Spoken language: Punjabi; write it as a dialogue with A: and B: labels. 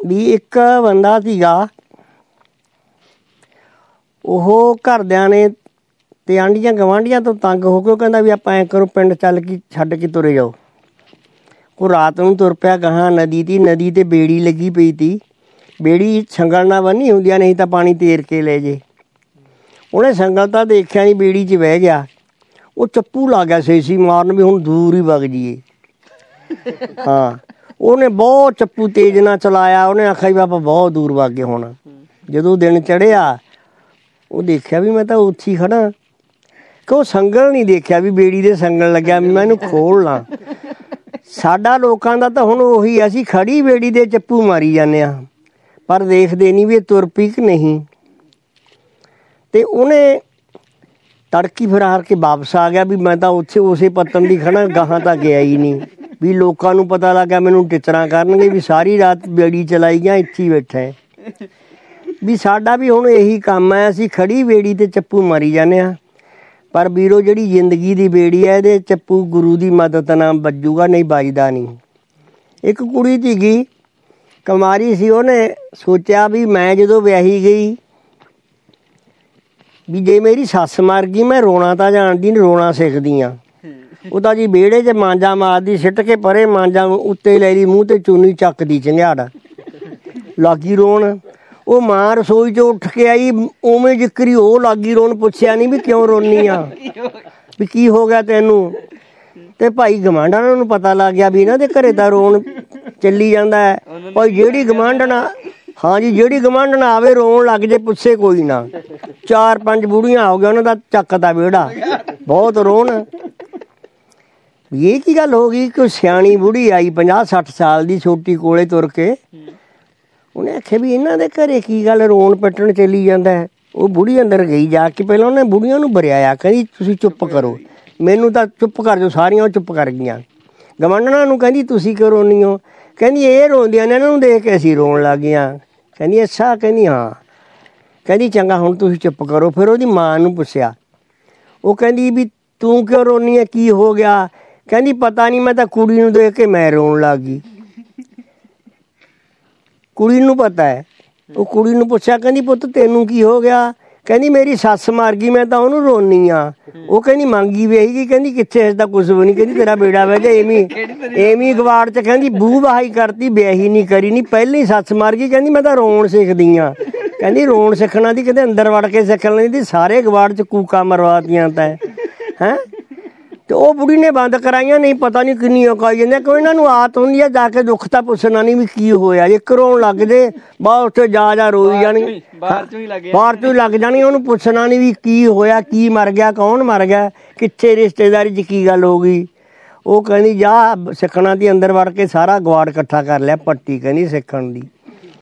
A: ਵੀ ਇੱਕ ਬੰਦਾ ਸੀਗਾ ਉਹ ਘਰਦਿਆਂ ਨੇ ਤੇ ਆਂਡੀਆਂ ਗਵਾਂਡੀਆਂ ਤੋਂ ਤੰਗ ਹੋ ਕੇ ਉਹ ਕਹਿੰਦਾ ਵੀ ਆਪਾਂ ਐ ਕਰੋ, ਪਿੰਡ ਚੱਲ ਕੇ ਛੱਡ ਕੇ ਤੁਰੇ ਜਾਓ। ਉਹ ਰਾਤ ਨੂੰ ਤੁਰ ਪਿਆ ਗਾਹਾਂ, ਨਦੀ ਤੀ ਨਦੀ ਤੇ ਬੇੜੀ ਲੱਗੀ ਪਈ ਤੀ। ਬੇੜੀ ਸੰਗਲ ਨਾਲ ਬੰਨੀ ਹੁੰਦੀਆਂ ਨਹੀਂ ਤਾਂ ਪਾਣੀ ਤੇਰ ਕੇ ਲੈ ਜੇ। ਉਹਨੇ ਸੰਗਲ ਤਾਂ ਦੇਖਿਆ ਨਹੀਂ, ਬੇੜੀ 'ਚ ਬਹਿ ਗਿਆ। ਉਹ ਚੱਪੂ ਲਾ ਗਿਆ, ਸੇਸੀ ਮਾਰਨ ਵੀ ਹੁਣ ਦੂਰ ਹੀ ਵਗ ਜੀਏ ਹਾਂ। ਉਹਨੇ ਬਹੁਤ ਚੱਪੂ ਤੇਜ਼ ਨਾਲ ਚਲਾਇਆ ਉਹਨੇ ਆਖਿਆ ਵੀ ਆਪਾਂ ਬਹੁਤ ਦੂਰ ਵਗ ਗਏ ਹੁਣ। ਜਦੋਂ ਦਿਨ ਚੜਿਆ ਉਹ ਦੇਖਿਆ ਵੀ ਮੈਂ ਤਾਂ ਉੱਥੇ ਹੀ ਖੜਾ ਕਿ ਉਹ ਸੰਗਲ ਨਹੀਂ ਦੇਖਿਆ ਵੀ ਬੇੜੀ ਦੇ ਸੰਗਲ ਲੱਗਿਆ ਵੀ ਮੈਂ ਇਹਨੂੰ ਖੋਲ ਲਾਂ। ਸਾਡਾ ਲੋਕਾਂ ਦਾ ਤਾਂ ਹੁਣ ਉਹੀ ਆ, ਅਸੀਂ ਖੜੀ ਬੇੜੀ ਦੇ ਚੱਪੂ ਮਾਰੀ ਜਾਂਦੇ ਆ ਪਰ ਦੇਖਦੇ ਨਹੀਂ ਵੀ ਇਹ ਤੁਰ ਪਈ ਕਿ ਨਹੀਂ। ਤੇ ਉਹਨੇ ਤੜਕੀ ਫਿਰ ਹਾਰ ਕੇ ਵਾਪਸ ਆ ਗਿਆ ਵੀ ਮੈਂ ਤਾਂ ਉੱਥੇ ਉਸੇ ਪੱਤਨ ਦੀ ਖੜਾ ਗਾਹਾਂ ਤਾਂ ਗਿਆ ਹੀ ਨਹੀਂ। ਵੀ ਲੋਕਾਂ ਨੂੰ ਪਤਾ ਲੱਗਾ ਮੈਨੂੰ ਟਿਚਰਾਂ ਕਰਨਗੇ ਵੀ ਸਾਰੀ ਰਾਤ ਬੇੜੀ ਚਲਾਈ ਗਿਆ ਇੱਥੇ ਹੀ ਬੈਠਾ ਹੈ। ਵੀ ਸਾਡਾ ਵੀ ਹੁਣ ਇਹੀ ਕੰਮ ਹੈ, ਅਸੀਂ ਖੜੀ ਬੇੜੀ ਤੇ ਚੱਪੂ ਮਾਰੀ ਜਾਂਦੇ ਆ ਪਰ ਵੀਰੋ, ਜਿਹੜੀ ਜ਼ਿੰਦਗੀ ਦੀ ਬੇੜੀ ਹੈ, ਇਹਦੇ ਚੱਪੂ ਗੁਰੂ ਦੀ ਮਦਦ ਨਾਲ ਵੱਜੂਗਾ, ਨਹੀਂ ਵੱਜਦਾ ਨਹੀਂ। ਇੱਕ ਕੁੜੀ ਸੀਗੀ, ਕੁਮਾਰੀ ਸੀ, ਉਹਨੇ ਸੋਚਿਆ ਵੀ ਮੈਂ ਜਦੋਂ ਵਿਆਹੀ ਗਈ, ਵੀ ਜੇ ਮੇਰੀ ਸੱਸ ਮਰ ਗਈ, ਮੈਂ ਰੋਣਾ ਤਾਂ ਜਾਣਦੀ ਨਹੀਂ ਰੋਣਾ ਸਿੱਖਦੀ ਆ ਉਹ ਤਾਂ ਜੀ ਵਿਹੜੇ 'ਚ ਮਾਂਜਾ ਮਾਰਦੀ, ਸਿੱਟ ਕੇ ਪਰੇ ਮਾਂਜਾ ਉੱਤੇ ਲੈ ਲਈ, ਮੂੰਹ ਤੇ ਚੁੰਨੀ ਚੱਕਦੀ ਚੰਗਿਆੜ। ਲਾਗੀ ਰੋਣ, ਉਹ ਮਾਂ ਰਸੋਈ 'ਚੋਂ ਉੱਠ ਕੇ ਆਈ, ਉਵੇਂ ਜਿਕਰੀ ਉਹ ਲਾਗੀ ਰੋਣ ਪੁੱਛਿਆ ਨਹੀਂ ਵੀ ਕਿਉਂ ਰੋਨੀ ਆ? ਵੀ ਕੀ ਹੋ ਗਿਆ ਤੈਨੂੰ? ਤੇ ਭਾਈ ਗਮਾਂਡਾਂ ਨੂੰ ਪਤਾ ਲੱਗ ਗਿਆ ਵੀ ਇਹਨਾਂ ਦੇ ਘਰੇ ਤਾਂ ਰੋਣ ਚੱਲੀ ਜਾਂਦਾ ਹੈ। ਭਾਈ ਜਿਹੜੀ ਗਮਾਂਡਣਾ, ਹਾਂ ਜੀ, ਜਿਹੜੀ ਗਮਾਂਡਣਾ ਆਵੇ ਰੋਣ ਲੱਗ ਜੇ ਪੁੱਛੇ ਕੋਈ ਨਾ। ਚਾਰ ਪੰਜ ਬੁੜੀਆਂ ਹੋ ਗਿਆ ਉਹਨਾਂ ਦਾ ਚੱਕਦਾ ਵਿਹੜਾ। ਬਹੁਤ ਰੋਣ। ਵੀ ਇਹ ਕੀ ਗੱਲ ਹੋ ਗਈ ਕਿ ਸਿਆਣੀ ਬੁੜੀ ਆਈ 50 60 ਸਾਲ ਦੀ ਛੋਟੀ ਕੋਲੇ ਤੁਰ ਕੇ। ਉਹਨੇ ਆਖਿਆ ਵੀ ਇਹਨਾਂ ਦੇ ਘਰੇ ਕੀ ਗੱਲ ਰੋਣ ਪੱਟਣ ਚੱਲੀ ਜਾਂਦਾ ਹੈ? ਉਹ ਬੁੜੀ ਅੰਦਰ ਗਈ ਜਾ ਕੇ ਪਹਿਲਾਂ ਉਹਨੇ ਬੁੜੀਆਂ ਨੂੰ ਬਰਿਆਇਆ ਕਹਿੰਦੀ ਤੁਸੀਂ ਚੁੱਪ ਕਰੋ ਮੈਨੂੰ ਤਾਂ ਚੁੱਪ ਕਰ ਜੋ ਸਾਰੀਆਂ ਚੁੱਪ ਕਰ ਗਈਆਂ। ਗਵੰਡਣਾ ਨੂੰ ਕਹਿੰਦੀ ਤੁਸੀਂ ਕਿਉਂ ਰੋਨੀ ਹੋ? ਕਹਿੰਦੀ ਇਹ ਰੋਂਦੀਆਂ ਨੇ ਇਹਨਾਂ ਨੂੰ ਦੇਖ ਕੇ ਅਸੀਂ ਰੋਣ ਲੱਗ ਗਈਆਂ। ਕਹਿੰਦੀ ਅੱਛਾ ਕਹਿੰਦੀ ਹਾਂ। ਕਹਿੰਦੀ ਚੰਗਾ ਹੁਣ ਤੁਸੀਂ ਚੁੱਪ ਕਰੋ। ਫਿਰ ਉਹਦੀ ਮਾਂ ਨੂੰ ਪੁੱਛਿਆ। ਉਹ ਕਹਿੰਦੀ ਵੀ ਤੂੰ ਕਿਉਂ ਰੋਨੀ ਹੈ? ਕੀ ਹੋ ਗਿਆ? ਕਹਿੰਦੀ, ਪਤਾ ਨਹੀਂ ਮੈਂ ਤਾਂ ਕੁੜੀ ਨੂੰ ਦੇਖ ਕੇ ਮੈਂ ਰੋਣ ਲੱਗ ਗਈ। ਕੁੜੀ ਨੂੰ ਪਤਾ ਹੈ। ਉਹ ਕੁੜੀ ਨੂੰ ਪੁੱਛਿਆ, ਕਹਿੰਦੀ, ਪੁੱਤ, ਤੈਨੂੰ ਕੀ ਹੋ ਗਿਆ? ਕਹਿੰਦੀ, ਮੇਰੀ ਸੱਸ ਮਰ ਗਈ, ਮੈਂ ਤਾਂ ਉਹਨੂੰ ਰੋਨੀ ਆ ਉਹ ਕਹਿੰਦੀ, ਮੰਗੀ ਵੇਹੀ ਕਹਿੰਦੀ, ਕਿੱਥੇ ਇਸ ਦਾ ਕੁਝ ਵੀ ਨਹੀਂ ਕਹਿੰਦੀ, ਤੇਰਾ ਬੇੜਾ ਵਹਿ ਜਾ ਐਵੇਂ ਐਵੇਂ ਗਵਾੜ ਚ ਕਹਿੰਦੀ ਬੂ ਬਹਾਈ ਕਰਤੀ, ਵਿਆਹੀ ਨਹੀਂ ਕਰੀ ਨਹੀਂ ਪਹਿਲਾਂ ਹੀ ਸੱਸ ਮਰ ਗਈ। ਕਹਿੰਦੀ, ਮੈਂ ਤਾਂ ਰੋਣ ਸਿੱਖਦੀ ਆ ਕਹਿੰਦੀ, ਰੋਣ ਸਿੱਖਣਾ ਦੀ ਕਿਤੇ ਅੰਦਰ ਵੜ ਕੇ ਸਿੱਖ ਲੈਣੀ ਦੀ ਸਾਰੇ ਗਵਾੜ ਚ ਕੂਕਾ ਮਰਵਾਤੀਆਂ ਤਾਂ, ਹੈ? ਤੇ ਉਹ ਬੁੜੀ ਨੇ ਬੰਦ ਕਰਾਈਆਂ ਨਹੀਂ ਪਤਾ ਨਹੀਂ ਕਿੰਨੀ ਕਾਈ ਜਾਂਦੇ ਕੋਈ ਇਹਨਾਂ ਨੂੰ ਆਤ ਹੁੰਦੀ ਆ ਜਾ ਕੇ ਦੁੱਖ ਤਾਂ ਪੁੱਛਣਾ ਨਹੀਂ ਵੀ ਕੀ ਹੋਇਆ। ਜੇ ਕਰੋਣ ਲੱਗ ਜੇ ਬਾਹਰ ਉੱਥੇ ਜਾ ਜਾ ਰੋਈ ਜਾਣੀ।
B: ਬਾਹਰ ਚੋਂ ਹੀ ਲੱਗੇ
A: ਬਾਹਰ ਤੋਂ ਹੀ ਲੱਗ ਜਾਣੀ ਉਹਨੂੰ ਪੁੱਛਣਾ ਨਹੀਂ ਵੀ ਕੀ ਹੋਇਆ ਕੀ ਮਰ ਗਿਆ ਕੌਣ ਮਰ ਗਿਆ ਕਿੱਥੇ ਰਿਸ਼ਤੇਦਾਰੀ 'ਚ ਕੀ ਗੱਲ ਹੋ ਗਈ। ਉਹ ਕਹਿੰਦੀ ਜਾ ਸਿੱਖਣਾ ਦੀ ਅੰਦਰ ਵੜ ਕੇ ਸਾਰਾ ਗਵਾੜ ਇਕੱਠਾ ਕਰ ਲਿਆ ਪੱਟੀ ਕਹਿੰਦੀ ਸਿੱਖਣ ਦੀ।